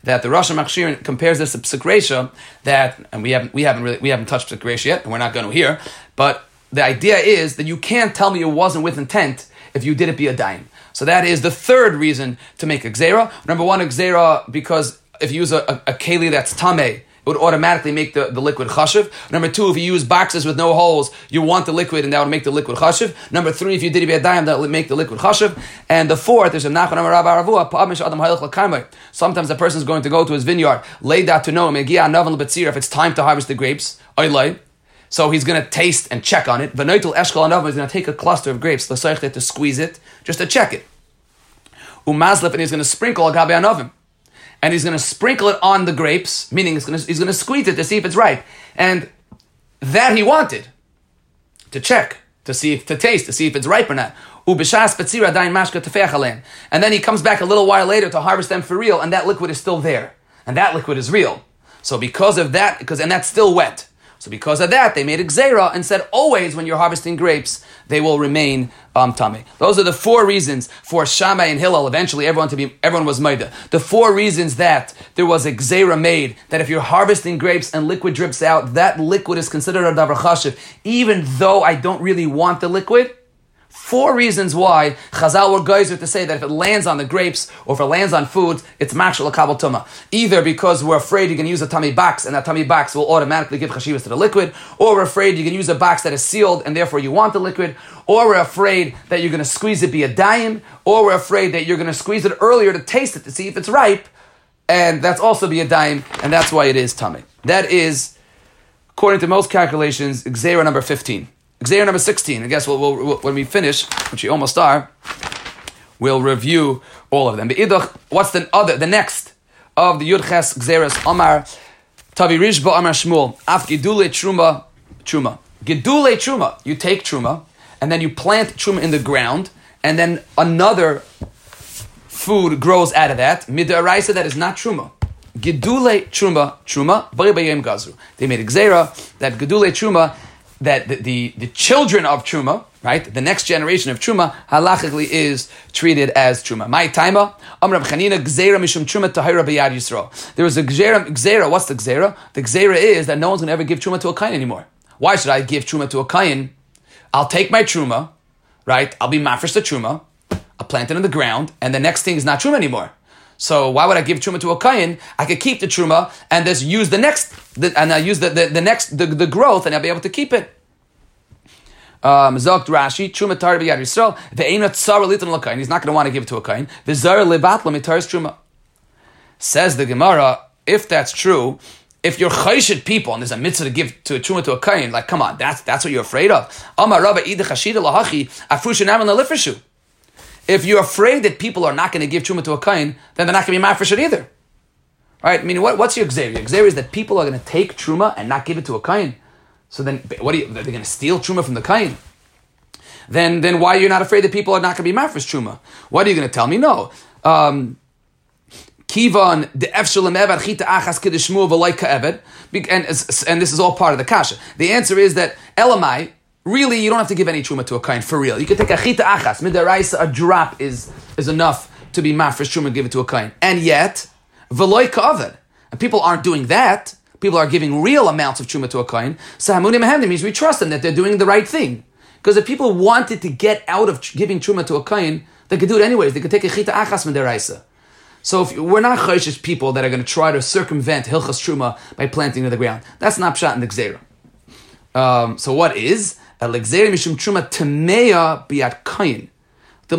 That the Rosh Machshirin compares this to psikresha. That and we haven't we haven't really we haven't touched psikresha yet, and we're not going to here. But the idea is that you can't tell me it wasn't with intent if you did it be a dime. So that is the third reason to make a gzera. Number one, a gzera because if you use a, a, a keli that's tame, it would automatically make the, the liquid chashiv. Number two, if you use boxes with no holes, you want the liquid and that would make the liquid chashiv. Number three, if you did it be a dime, that would make the liquid chashiv. And the fourth, there's a nachon aravua, Sometimes a person is going to go to his vineyard, lay that to know if it's time to harvest the grapes, so he's going to taste and check on it. V'noitel eshkol is going to take a cluster of grapes, to squeeze it, just to check it. Umazlef, and he's going to sprinkle a gabe anovim and he's going to sprinkle it on the grapes, meaning he's going, to, squeeze it to see if it's ripe. And that he wanted to check, to see, if, to taste, to see if it's ripe or not. And then he comes back a little while later to harvest them for real, and that liquid is still there. And that liquid is real. So because of that, because and that's still wet. So because of that, they made a gzera and said always when you're harvesting grapes, they will remain um, tummy. Those are the four reasons for Shammai and Hillel. Eventually, everyone to be everyone was maida. The four reasons that there was a gzera made that if you're harvesting grapes and liquid drips out, that liquid is considered a davar chashiv, even though I don't really want the liquid. Four reasons why Chazal were geyser to say that if it lands on the grapes or if it lands on food, it's mashal kabel tuma. Either because we're afraid you can use a tummy box and that tummy box will automatically give chashivas to the liquid, or we're afraid you can use a box that is sealed and therefore you want the liquid, or we're afraid that you're going to squeeze it be a dime, or we're afraid that you're going to squeeze it earlier to taste it to see if it's ripe, and that's also be a dime, and that's why it is tummy. That is, according to most calculations, Xera number 15. Xavier number 16. I guess we'll, we'll, when we finish, which we almost are, we'll review all of them. What's the other, the next of the Yudches Xeris Omar Tavi Rishba Omar Shmuel Af Gidule Truma Truma. Gidule Truma. You take Truma and then you plant Truma in the ground and then another food grows out of that. Midaraisa that is not Truma. Gidule Truma Truma Bayim Gazru. They made Xera that Gidule Truma that the, the, the, children of Truma, right, the next generation of Truma, halachically is treated as Truma. My taima, Amrav Chanina, Gzera Mishum Truma Tahira B'Yad Yisrael. There was a Gzera, Gzera, what's the Gzera? The Gzera is that no one's going to ever give Truma to a Kain anymore. Why should I give Truma to a Kain? I'll take my Truma, right, I'll be mafresh the Truma, I'll plant it in the ground, and the next thing is not Truma anymore. So why would I give truma to a kain? I could keep the truma and just use the next, the, and I use the, the, the next the, the growth, and I'll be able to keep it. Um, Zogt Rashi, Truma Tar B'Yad Yisrael, Ve'ena Tzara Litan L'Kain, he's not going to want to give it to a kain. V'Zar Levat L'Mitaris Truma. Says the Gemara, if that's true, if you're chayshit people and there's a mitzvah to give to a truma to a kain, like come on, that's that's what you're afraid of. Amar Rabba Ida Lahachi Afrusha Naman Lifrishu. If you're afraid that people are not going to give truma to a kain, then they're not going to be shit either. Right? I mean, what, what's your xavier? Xavier is that people are going to take truma and not give it to a kain. So then, what are you? They're going to steal truma from the kain. Then, then why are you not afraid that people are not going to be for truma? What are you going to tell me? No. Um, Kivan the efshalim chita achas and and this is all part of the kasha. The answer is that Elamai Really, you don't have to give any truma to a kain for real. You can take a chita achas midaraisa, a drop is is enough to be mafresh truma and give it to a kain. And yet, veloy kaved, and people aren't doing that. People are giving real amounts of truma to a kain. So hamunim mehendim means we trust them that they're doing the right thing. Because if people wanted to get out of giving truma to a kain, they could do it anyways. They could take a chita achas midaraisa. So if we're not chayshish people that are going to try to circumvent hilchas truma by planting to the ground, that's not pshat in the gzera. Um, so what is? Alexer mishum truma temeya biat kain. The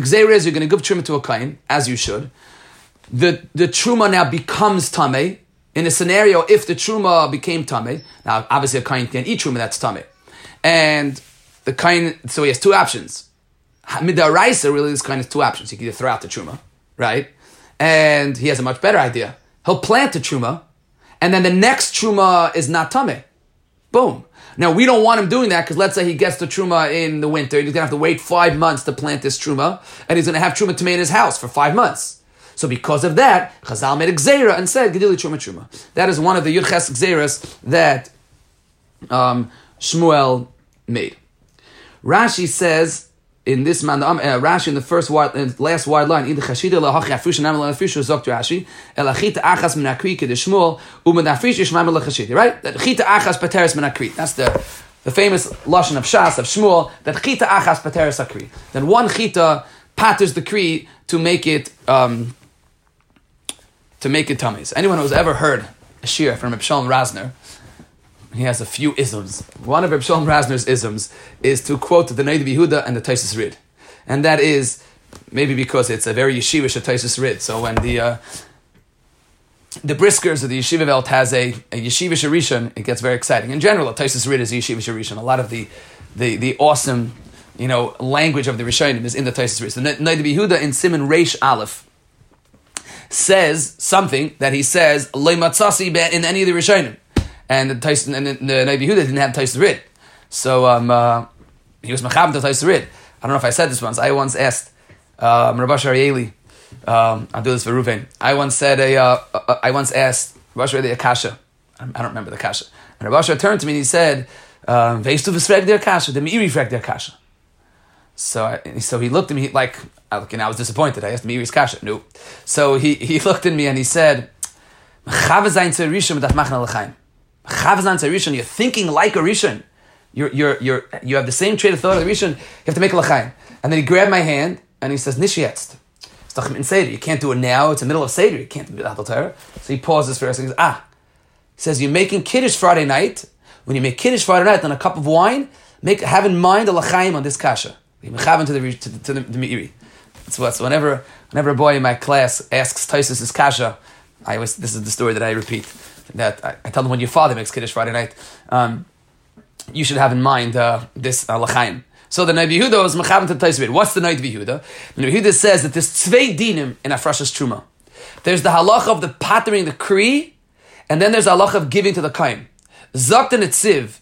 gzeir is you're going to give truma to a kain, as you should. The, the truma now becomes tame. In a scenario, if the truma became tame, now obviously a kain can't eat truma, that's tame. And the kain, so he has two options. Midaraisa, really, this kain has two options. He can either throw out the truma, right? and he has a much better idea. He'll plant the truma, and then the next truma is not tame. Boom. Now we don't want him doing that because let's say he gets the truma in the winter, he's gonna have to wait five months to plant this truma, and he's gonna have truma to in his house for five months. So because of that, Chazal made a gzera and said gedili truma truma. That is one of the yudches gzeras that um, Shmuel made. Rashi says in this man, um, uh, Rashi in the first wide, uh, last wide line, in the chashida lahachi afusha nam afusha zok Rashi elachita achas min akri ke Shmuel umen afish yishmam lachashida. Right, that chita achas pateres min akri. That's the the famous lashon of Shas of Shmuel that chita achas pateres akri. Then one chita patters the kri to make it um, to make it tummies. Anyone who's ever heard a shir from Shalom Rosner he has a few isms. One of Reb Shalom Rosner's isms is to quote the Naid Yehuda and the Taisus Rid. And that is, maybe because it's a very yeshivish Taisus Rid. So when the uh, the briskers of the Yeshiva Welt has a, a Yeshivish Rishon, it gets very exciting. In general, a Taisus Rid is a Yeshivish Rishon. A lot of the, the, the awesome you know, language of the Rishonim is in the Taisus Rid. So Naid Yehuda in Simon Reish Aleph says something that he says, in any of the Rishonim and the Tyson and the, the Nabi Yehuda didn't have Tyson Rid. So um, uh, he was machab to Tyson Rid. I don't know if I said this once. I once asked um, Rabbi Arieli, um, I'll do this for Ruvain. I once said a, uh, uh, I once asked Rabbi Arieli Akasha. I don't remember the kasha. And Rabbi turned to me and he said, um, "Veist du v'sfreg der kasha? The meiri freg der kasha." So, I, so he looked at me like, and I was disappointed. I asked Meiri's kasha. No. So he, he looked at me and he said, Chavzan Rishon, you're thinking like a Rishon. You're, you're, you're, you have the same trait of thought of the Rishon, you have to make a Lachaim. And then he grabbed my hand and he says, Nishietzt. in Seder. You can't do it now. It's the middle of Seder. You can't do Atal Torah. So he pauses for a second. He says, ah. He says, you're making Kiddush Friday night. When you make Kiddush Friday night on a cup of wine, make, have in mind a Lachaim on this Kasha. You mechav to the, to the, to the, the what, so whenever, whenever a boy in my class asks Taisus' Kasha, I always, this is the story that I repeat that I, I, tell them when your father makes Kiddush Friday night, um, you should have in mind uh, this uh. So the Nabi Yehuda was Mechavim to Taisvit. What's the Nabi Yehuda? The Nabi Yehuda says that there's Tzvei Dinim in Afrashas Truma. There's the halacha of the pattering the Kri, and then there's the halacha of giving to the Kaim. Zakt and Etziv,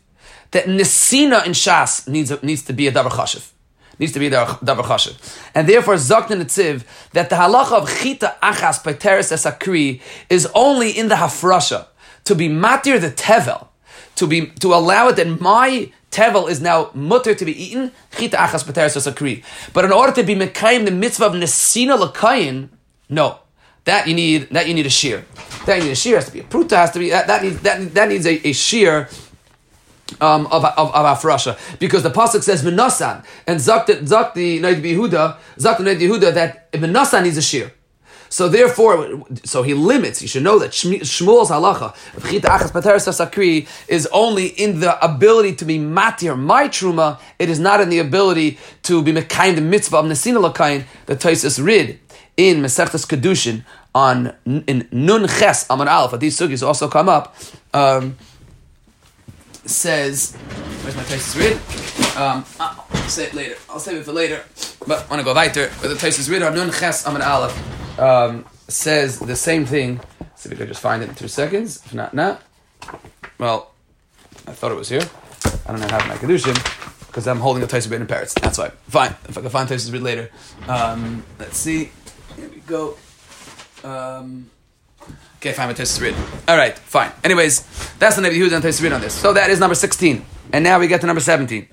that Nesina in Shas needs, needs to be a Davar Chashiv needs to be the davar chashiv. And therefore, Zakt Netziv, that the halacha of chita achas by teres esakri is only in the hafrasha to be matir the tevel, to be to allow it that my tevel is now mutter to be eaten, chita achas pateres esakri. But in order to be mekayim the mitzvah of nesina lakayin, no. That you need that you need a shear. That you need a shear has to be a pruta has to be that, that needs that, that needs a, a shear um, of, of, of Afrasha. Because the Pasuk says Minasan and Zak the Naid Yehuda, Zak the Naid Yehuda that Minasan is a shear. So therefore, so he limits. You should know that Shmuel's halacha of chita pateres is only in the ability to be matir my truma. It is not in the ability to be mekayim the mitzvah of nesina lakayin the Taisus rid in Masechtas Kedushin on in Nun Ches Amar Aleph. These sugis also come up. Um, says, where's my Taisus rid? Um, I'll say it later. I'll save it for later. But I want to go weiter. But the Taisus rid on Nun Ches Amar Aleph um, says the same thing. Let's see if we can just find it in two seconds. If not, not. Well, I thought it was here. I don't know how to make because I'm holding a Taisa in Paris. That's why. Fine. If I can find Taisa bit later. Um, let's see. Here we go. Um, okay, fine. Taisa written. All right, fine. Anyways, that's the Nabi Yehuda and Taisa on this. So that is number 16. And now we get to number 17.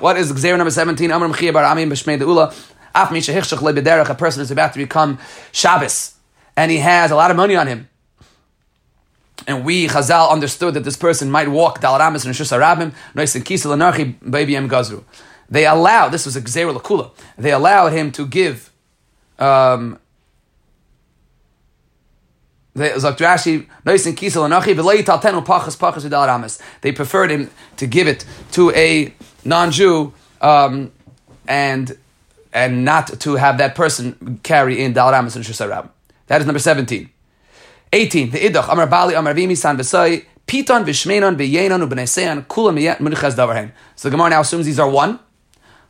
What is Xer number 17? Amr Mechia Bar Amim B'Shmei De'ula a person is about to become Shabbos, and he has a lot of money on him. And we, Chazal, understood that this person might walk Dalaramis and Shus Arabim, Nois and Kisel Baby M Gazru. They allowed, this was a Gzera Lakula, they allowed him to give um, they preferred him to give it to a non-Jew, um, and and not to have that person carry in Dal Ramas and Shusarab. That is number 17. 18. The Idach, Amar Bali, Amar Vimi, San Besai, Piton, Vishmenon, Beyenon, Ubenesean, Kula Miyat, Munichaz Davarhen. So the Gemara now assumes these are one.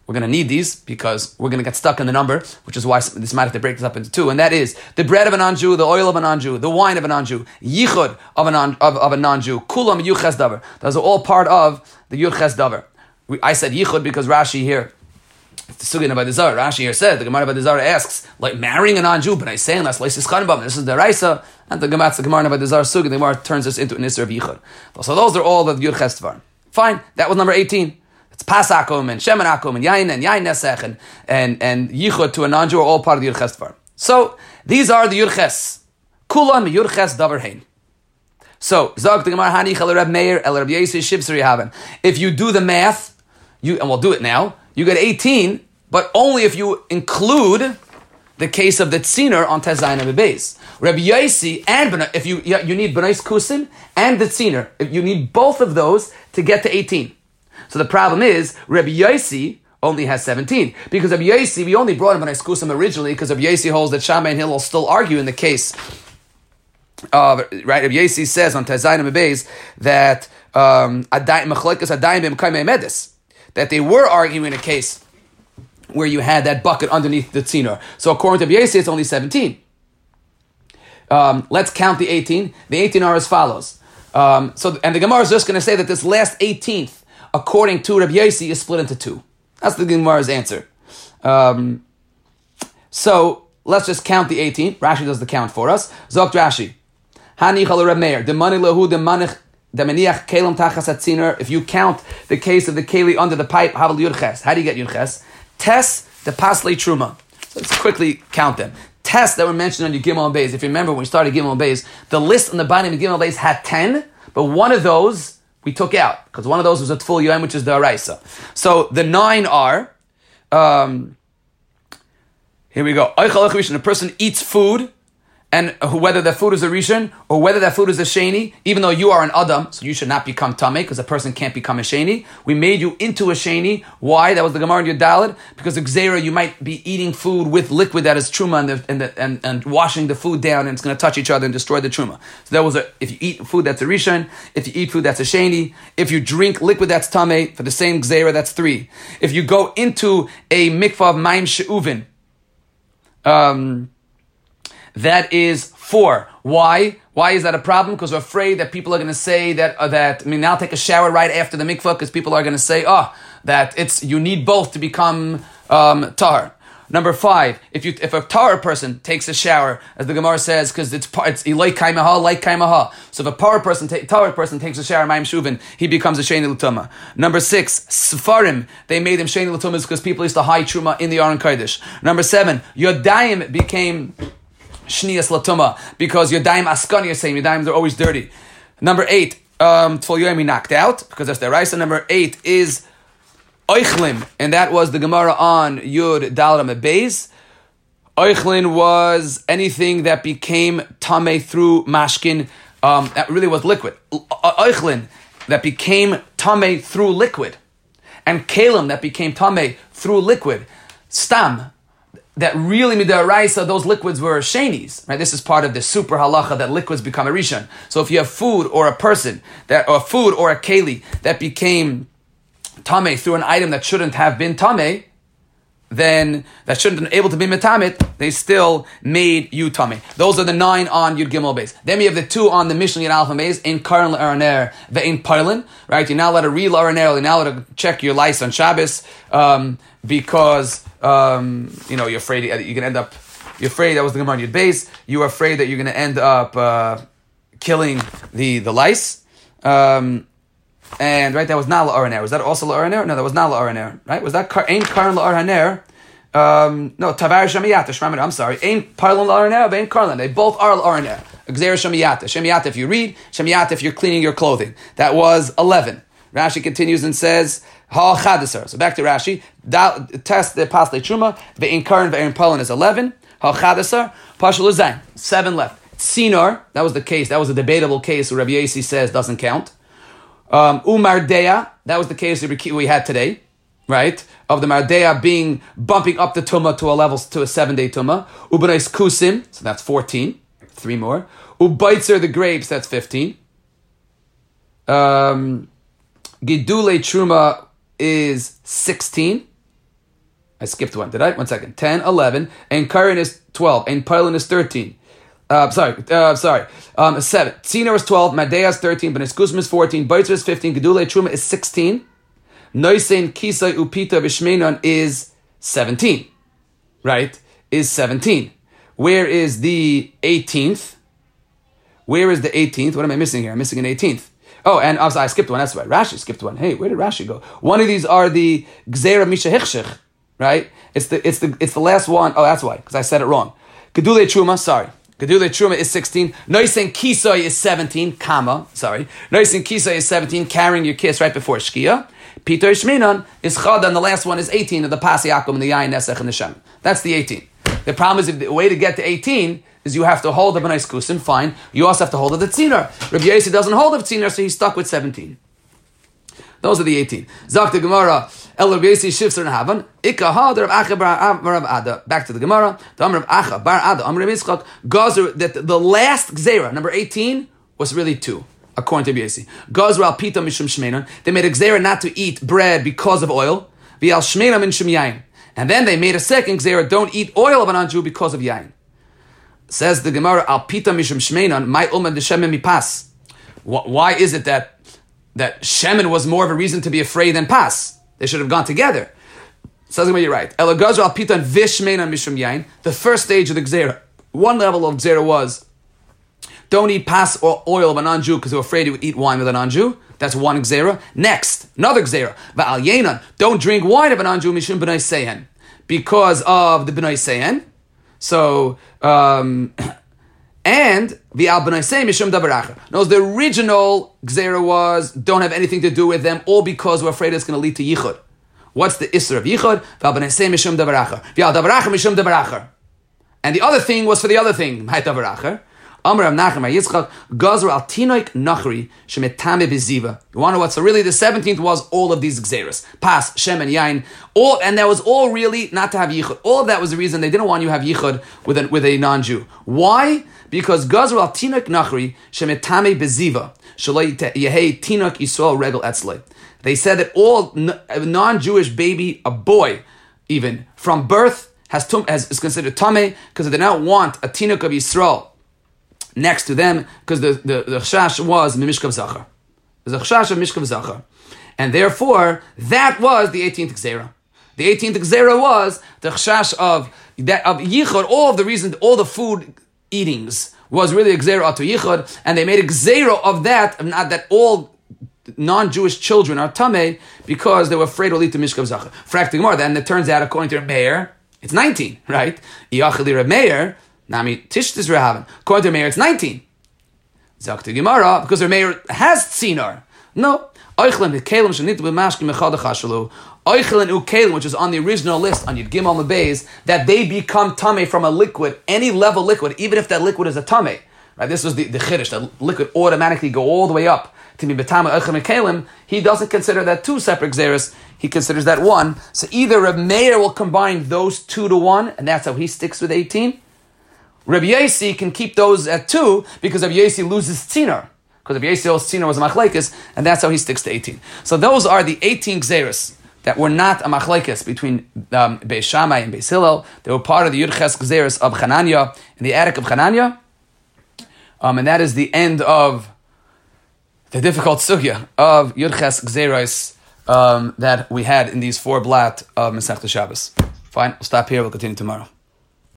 We're going to need these because we're going to get stuck in the number, which is why this might have to break this up into two. And that is the bread of a non-Jew, the oil of a non-Jew, the wine of a non-Jew, yichud of a, non, of, of a non-Jew, kulam yuches davar. Those are all part of the yuches davar. I said yichud because Rashi here the Sugin by the Zara, Rashi here said, the Gemara by the Zara asks, like marrying a non-Jew, but I saying that's Leisis Chanbam, this is the Raisa, and the Gemara, the Gemara by the Zara the Gemara turns this into an Isser of Yichud. So those are all the Yud Chestvar. Fine, that was number 18. It's Pasakum and Shemanakum and Yain and Yain Nesech and, and, and Yichud to a non-Jew are all part of the Yud Chestvar. So these are the Yurches. Kulan Yud Ches Davar So, Zog Gemara Hani Chal Reb Meir El Reb Yesi Shivsari Haven. If you do the math, you and we'll do it now you get 18, but only if you include the case of the tziner on Tezayin base. Rabbi Yossi and if you you need Benais Kusin and the tziner, if you need both of those to get to 18. So the problem is Rabbi Yossi only has 17 because Rabbi Yossi we only brought him Benais Kusim originally because Rabbi Yossi holds that Shammai and Hillel still argue in the case. of right, Rabbi Yossi says on Tezayin of base that um, that they were arguing a case where you had that bucket underneath the tziner. So according to Biesi, it's only 17. Um, let's count the 18. The 18 are as follows. Um, so, and the Gemara is just going to say that this last 18th, according to Rabbi Yossi, is split into two. That's the Gemara's answer. Um, so let's just count the 18. Rashi does the count for us. Zok Rashi. If you count the case of the keli under the pipe. How do you get Yurches? Test the Pasle Truma. So let's quickly count them. Tests that were mentioned on your Gimel Bays. If you remember when we started Gimel Bays, the list on the bottom of Gimel Bays had 10, but one of those we took out because one of those was a full Yom, which is the Araisa. So the nine are, um, here we go. A person eats food and whether that food is a rishon or whether that food is a sheni, even though you are an adam, so you should not become tame because a person can't become a sheni. We made you into a sheni. Why? That was the gemara in your because the gzera you might be eating food with liquid that is truma and, the, and, the, and, and washing the food down and it's going to touch each other and destroy the truma. So that was a if you eat food that's a rishon, if you eat food that's a sheni, if you drink liquid that's tame for the same gzera that's three. If you go into a mikvah of maim she'uvin, um, that is four. Why? Why is that a problem? Because we're afraid that people are going to say that uh, that I mean now take a shower right after the mikvah because people are going to say oh that it's you need both to become um, tar. Number five, if you if a tar person takes a shower, as the Gemara says, because it's it's ilay kaimaha, like kaimaha. So if a tar person ta- tar person takes a shower, ma'im shuvin, he becomes a sheni l'tuma. Number six, sfarim, they made him sheni l'tumas because people used to hide truma in the Aron Kodesh. Number seven, yodayim became Shnias Latuma, because your daim askani are saying your daims are always dirty. Number eight, um, Tfol knocked out, because that's the Raisa. Number eight is Oichlim, and that was the Gemara on Yud Dalam Beis. Oichlin was anything that became tame through mashkin, um, that really was liquid. Oichlin that became tame through liquid, and kalim that became tame through liquid. Stam that really midaraisa those liquids were shenis, right? This is part of the super halacha that liquids become a rishon. So if you have food or a person that, or food or a keli that became tame through an item that shouldn't have been tame, then that shouldn't been able to be metamit, they still made you tummy. Those are the nine on Yud Gimel base. Then we have the two on the Mishnah Yud Alpha base in Karan Araner, in Parlin, right? You're not allowed to read Araner, you're not allowed to check your lice on Shabbos, um, because um, you know, you're afraid you're gonna end up. You're afraid that was the Gemara on your base. You're afraid that you're gonna end up uh, killing the the lice. Um, and right, that was not la'araner. Was that also la'araner? No, that was not la'araner. Right? Was that kar- ain't karan la'araner? Um, no, tavar shamiyata. Shramid, I'm sorry. Ain't parlon la'araner, ain't karlan. They both are la'araner. Xer shamiyata. Shamiyata if you read. Shamiyata if you're cleaning your clothing. That was eleven. Rashi continues and says, Ha chadasar. So back to Rashi. Test the pasle truma. Ve'in karan ve'in parlon is eleven. Ha chadasar. Pashul zayin. Seven left. Sinor, that was the case. That was a debatable case. Where Rabbi Yossi says doesn't count. Um, Umardea, that was the case we had today, right? Of the Mardea being bumping up the Tuma to a level to a seven day Tuma. Ubanais Kusim, so that's 14. Three more. Ubaitzer the grapes, that's 15. Um, Gidule Truma is 16. I skipped one, did I? One second. 10, 11. And Karen is 12. And Pilon is 13. Uh, sorry, uh, sorry. Um, 7. Tzina is 12. Madea is 13. Benes Kuzma is 14. Beitzer is 15. Gedule Truma is 16. Noisein Kisai Upita Bishmenon is 17. Right? Is 17. Where is the 18th? Where is the 18th? What am I missing here? I'm missing an 18th. Oh, and I skipped one. That's right. Rashi skipped one. Hey, where did Rashi go? One of these are the Gzera Misha Hichshich, right? It's the it's the it's the last one. Oh, that's why because I said it wrong. Gedule Truma. Sorry. Gedule Truma is 16. Noisen Kisoy is 17. Comma. Sorry. Noisen Kisoy is 17. Carrying your kiss right before Shkia. Peter Shminan is Chad, and the last one is 18 of the Pasi Akum and the Yain Nesach and the Shem. That's the 18. The problem is if the way to get to 18 is you have to hold the B'nai Kusim, fine. You also have to hold of the Tzinar. Rabbi Yossi doesn't hold of Tzinar, so he's stuck with 17. Those are the 18. Zak the Gemara, El Rabbi Yossi and havan. Ikka ha, the Rav Acha bar Ada. Back to the Gemara. The Amr Rav Acha bar Ada, Amr Yitzchak, Gazer, that the last Gzera, number 18, was really two. According to Rabbi Yossi. pita mishum shmenon. They made a Gzera not to eat bread because of oil. V'al shmenon min shum yain. And then they made a second Gzera, don't eat oil of an anju because of yain. Says the Gemara, Al Pita Mishum Shmeinan, my the Shemen Mipas. Why is it that that Shemen was more of a reason to be afraid than Pas? They should have gone together. Says the Gemara, you're right. Al Pita Vishmeinan Mishum Yain. The first stage of the Gzera, one level of Gzera was don't eat pas or oil of a non-Jew because they're afraid he would eat wine with a non-Jew. That's one gzera. Next, another gzera. Va'al yenan. Don't drink wine of a non-Jew mishum b'nai sehen. Because of the b'nai sehen. So, um, and the al b'naisei mishum dabaracha. Knows the original gzera was don't have anything to do with them, all because we're afraid it's going to lead to yichud. What's the isra of yichud? V'al b'naisei mishum dabaracha. V'al dabaracha mishum dabaracha. And the other thing was for the other thing, ma'et dabaracha. Amr Rav Nachem Yitzchak Gazer al Tinoik Nachri Shemetame Beziva. You want to know what? So really, the seventeenth was all of these gzeras, Pas, Shem, and Yain. All and that was all really not to have yichud. All of that was the reason they didn't want you to have yichud with a, with a non-Jew. Why? Because Gazer al Tinoik Nachri Shemetame Beziva Shalei Yehei Tinok Yisrael Regel Etzlei. They said that all non-Jewish baby, a boy, even from birth, has, tum, has is considered tame because they did not want a tinuk of Yisrael next to them because the, the, the chashash was Mimishkav Zachar. There's a chashash of Mishkav Zachar. And therefore, that was the 18th Gzera. The 18th Gzera was the chashash of, that, of Yichud, all of the reasons, all the food eatings was really a Gzera to and they made a Gzera of that, not that all non-Jewish children are Tameh because they were afraid to eat the Mishkav Zachar. Frak more, then it turns out, according to Meir, it's 19, right? Yachali Meir, Nami Tishtis Rehaven. According to Meir, it's 19. Zakta Gemara, because their Meir has Tzinar. No. Oichlin Kelim Shanit B'mashkim Echad Chashalu. Oichlin Ukelim, which is on the original list on Yud Gimel Mebeis, that they become tame from a liquid, any level liquid, even if that liquid is a tame. Right? This was the, the chiddush. The liquid automatically go all the way up to be betama Oichlin Kelim. He doesn't consider that two separate xeris. He considers that one. So either a Meir will combine those two to one, and that's how he sticks with 18, Rabbi Yossi can keep those at two because Rabbi Yossi loses tziner. Because Rabbi Yossi's tziner was a machlekes, and that's how he sticks to 18. So those are the 18 xeris that were not a machlekes between um, Beis Shammai and Beis Hillel. They were part of the Yudches xeris of Chananya, in the attic of Chananya. Um, and that is the end of the difficult sugya of Yudches xeris um, that we had in these four blat of Masech Shabbos. Fine, we'll stop here. We'll continue tomorrow.